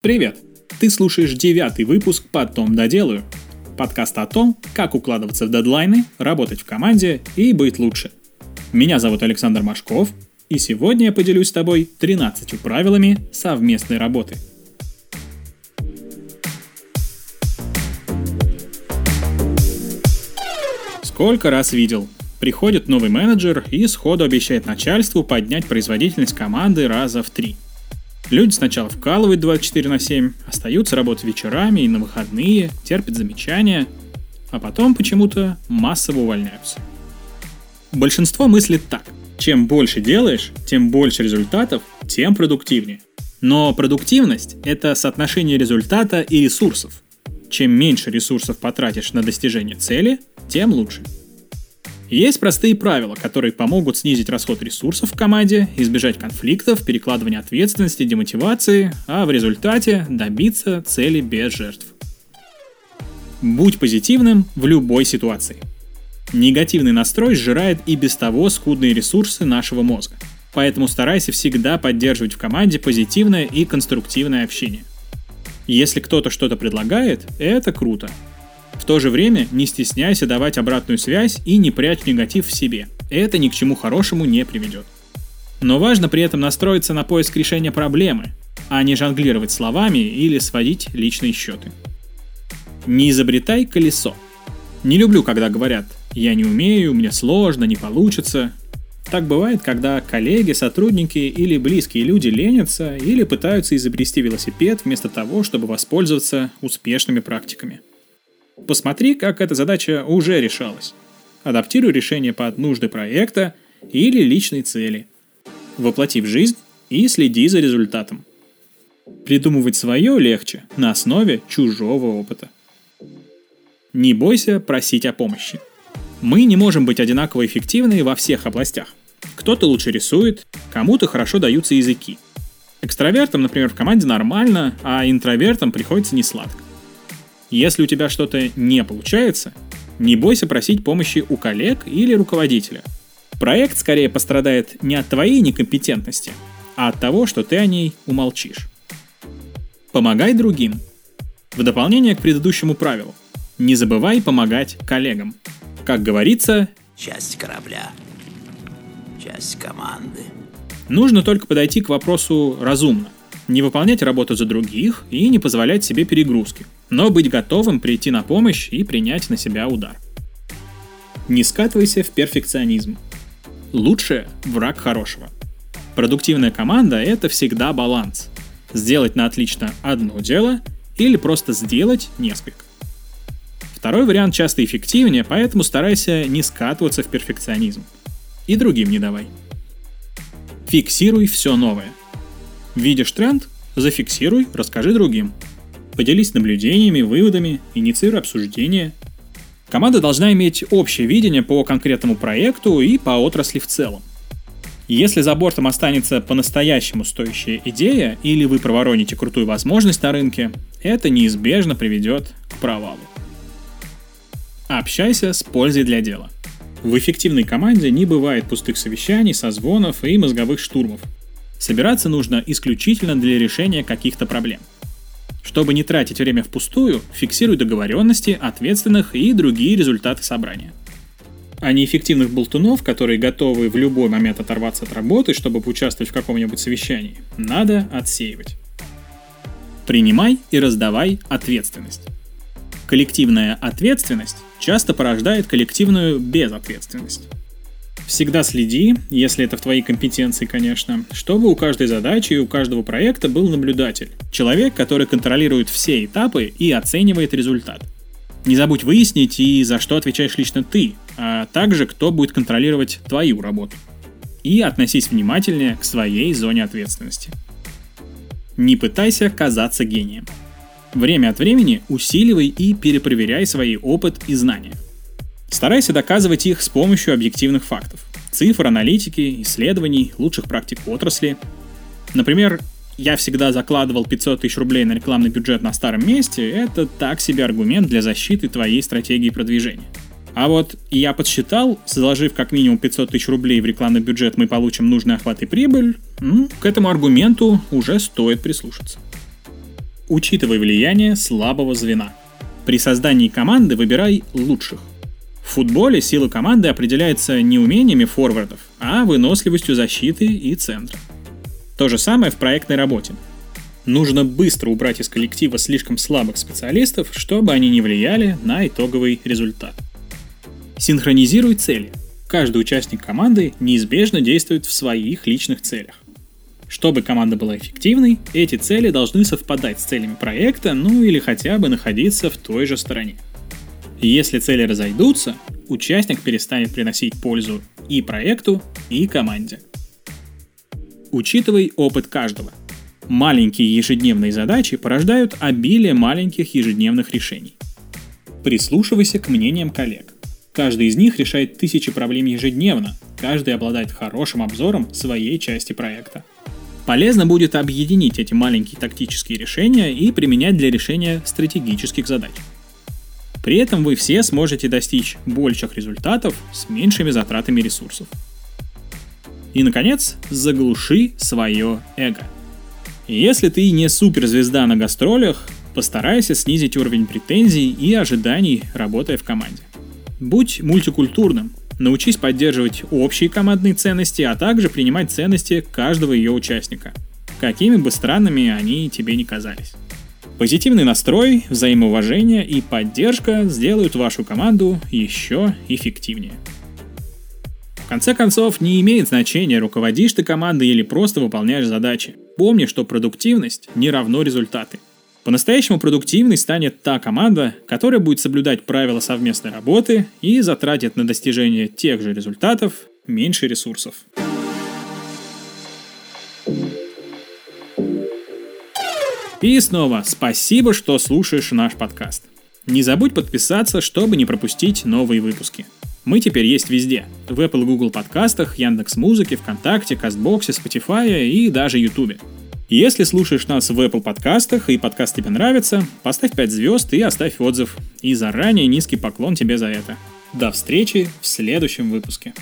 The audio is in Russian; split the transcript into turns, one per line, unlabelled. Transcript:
Привет! Ты слушаешь девятый выпуск «Потом доделаю». Подкаст о том, как укладываться в дедлайны, работать в команде и быть лучше. Меня зовут Александр Машков, и сегодня я поделюсь с тобой 13 правилами совместной работы. Сколько раз видел, приходит новый менеджер и сходу обещает начальству поднять производительность команды раза в три – Люди сначала вкалывают 24 на 7, остаются работать вечерами и на выходные, терпят замечания, а потом почему-то массово увольняются. Большинство мыслит так. Чем больше делаешь, тем больше результатов, тем продуктивнее. Но продуктивность – это соотношение результата и ресурсов. Чем меньше ресурсов потратишь на достижение цели, тем лучше – есть простые правила, которые помогут снизить расход ресурсов в команде, избежать конфликтов, перекладывания ответственности, демотивации, а в результате добиться цели без жертв. Будь позитивным в любой ситуации. Негативный настрой сжирает и без того скудные ресурсы нашего мозга. Поэтому старайся всегда поддерживать в команде позитивное и конструктивное общение. Если кто-то что-то предлагает, это круто. То же время не стесняйся давать обратную связь и не прячь негатив в себе. Это ни к чему хорошему не приведет. Но важно при этом настроиться на поиск решения проблемы, а не жонглировать словами или сводить личные счеты. Не изобретай колесо. Не люблю, когда говорят «я не умею», «мне сложно», «не получится». Так бывает, когда коллеги, сотрудники или близкие люди ленятся или пытаются изобрести велосипед вместо того, чтобы воспользоваться успешными практиками. Посмотри, как эта задача уже решалась. Адаптируй решение под нужды проекта или личной цели. Воплоти в жизнь и следи за результатом. Придумывать свое легче на основе чужого опыта. Не бойся просить о помощи. Мы не можем быть одинаково эффективны во всех областях. Кто-то лучше рисует, кому-то хорошо даются языки. Экстравертам, например, в команде нормально, а интровертам приходится несладко. Если у тебя что-то не получается, не бойся просить помощи у коллег или руководителя. Проект скорее пострадает не от твоей некомпетентности, а от того, что ты о ней умолчишь. Помогай другим. В дополнение к предыдущему правилу, не забывай помогать коллегам. Как говорится,
часть корабля, часть команды.
Нужно только подойти к вопросу разумно не выполнять работу за других и не позволять себе перегрузки, но быть готовым прийти на помощь и принять на себя удар. Не скатывайся в перфекционизм. Лучшее – враг хорошего. Продуктивная команда – это всегда баланс. Сделать на отлично одно дело или просто сделать несколько. Второй вариант часто эффективнее, поэтому старайся не скатываться в перфекционизм. И другим не давай. Фиксируй все новое. Видишь тренд? Зафиксируй, расскажи другим. Поделись наблюдениями, выводами, инициируй обсуждение. Команда должна иметь общее видение по конкретному проекту и по отрасли в целом. Если за бортом останется по-настоящему стоящая идея или вы провороните крутую возможность на рынке, это неизбежно приведет к провалу. Общайся с пользой для дела. В эффективной команде не бывает пустых совещаний, созвонов и мозговых штурмов – Собираться нужно исключительно для решения каких-то проблем. Чтобы не тратить время впустую, фиксируй договоренности, ответственных и другие результаты собрания. А неэффективных болтунов, которые готовы в любой момент оторваться от работы, чтобы поучаствовать в каком-нибудь совещании, надо отсеивать. Принимай и раздавай ответственность. Коллективная ответственность часто порождает коллективную безответственность. Всегда следи, если это в твоей компетенции, конечно, чтобы у каждой задачи и у каждого проекта был наблюдатель. Человек, который контролирует все этапы и оценивает результат. Не забудь выяснить и за что отвечаешь лично ты, а также кто будет контролировать твою работу. И относись внимательнее к своей зоне ответственности. Не пытайся казаться гением. Время от времени усиливай и перепроверяй свои опыт и знания – Старайся доказывать их с помощью объективных фактов. Цифр, аналитики, исследований, лучших практик отрасли. Например, я всегда закладывал 500 тысяч рублей на рекламный бюджет на старом месте, это так себе аргумент для защиты твоей стратегии продвижения. А вот я подсчитал, заложив как минимум 500 тысяч рублей в рекламный бюджет, мы получим нужный охват и прибыль, к этому аргументу уже стоит прислушаться. Учитывай влияние слабого звена. При создании команды выбирай лучших. В футболе сила команды определяется не умениями форвардов, а выносливостью защиты и центра. То же самое в проектной работе. Нужно быстро убрать из коллектива слишком слабых специалистов, чтобы они не влияли на итоговый результат. Синхронизируй цели. Каждый участник команды неизбежно действует в своих личных целях. Чтобы команда была эффективной, эти цели должны совпадать с целями проекта, ну или хотя бы находиться в той же стороне. Если цели разойдутся, участник перестанет приносить пользу и проекту, и команде. Учитывай опыт каждого. Маленькие ежедневные задачи порождают обилие маленьких ежедневных решений. Прислушивайся к мнениям коллег. Каждый из них решает тысячи проблем ежедневно, каждый обладает хорошим обзором своей части проекта. Полезно будет объединить эти маленькие тактические решения и применять для решения стратегических задач. При этом вы все сможете достичь больших результатов с меньшими затратами ресурсов. И, наконец, заглуши свое эго. Если ты не суперзвезда на гастролях, постарайся снизить уровень претензий и ожиданий, работая в команде. Будь мультикультурным, Научись поддерживать общие командные ценности, а также принимать ценности каждого ее участника, какими бы странными они тебе ни казались. Позитивный настрой, взаимоуважение и поддержка сделают вашу команду еще эффективнее. В конце концов, не имеет значения, руководишь ты командой или просто выполняешь задачи. Помни, что продуктивность не равно результаты. По-настоящему продуктивной станет та команда, которая будет соблюдать правила совместной работы и затратит на достижение тех же результатов меньше ресурсов. И снова спасибо, что слушаешь наш подкаст. Не забудь подписаться, чтобы не пропустить новые выпуски. Мы теперь есть везде. В Apple Google подкастах, Яндекс Музыке, ВКонтакте, Кастбоксе, Spotify и даже Ютубе. Если слушаешь нас в Apple подкастах и подкаст тебе нравится, поставь 5 звезд и оставь отзыв. И заранее низкий поклон тебе за это. До встречи в следующем выпуске.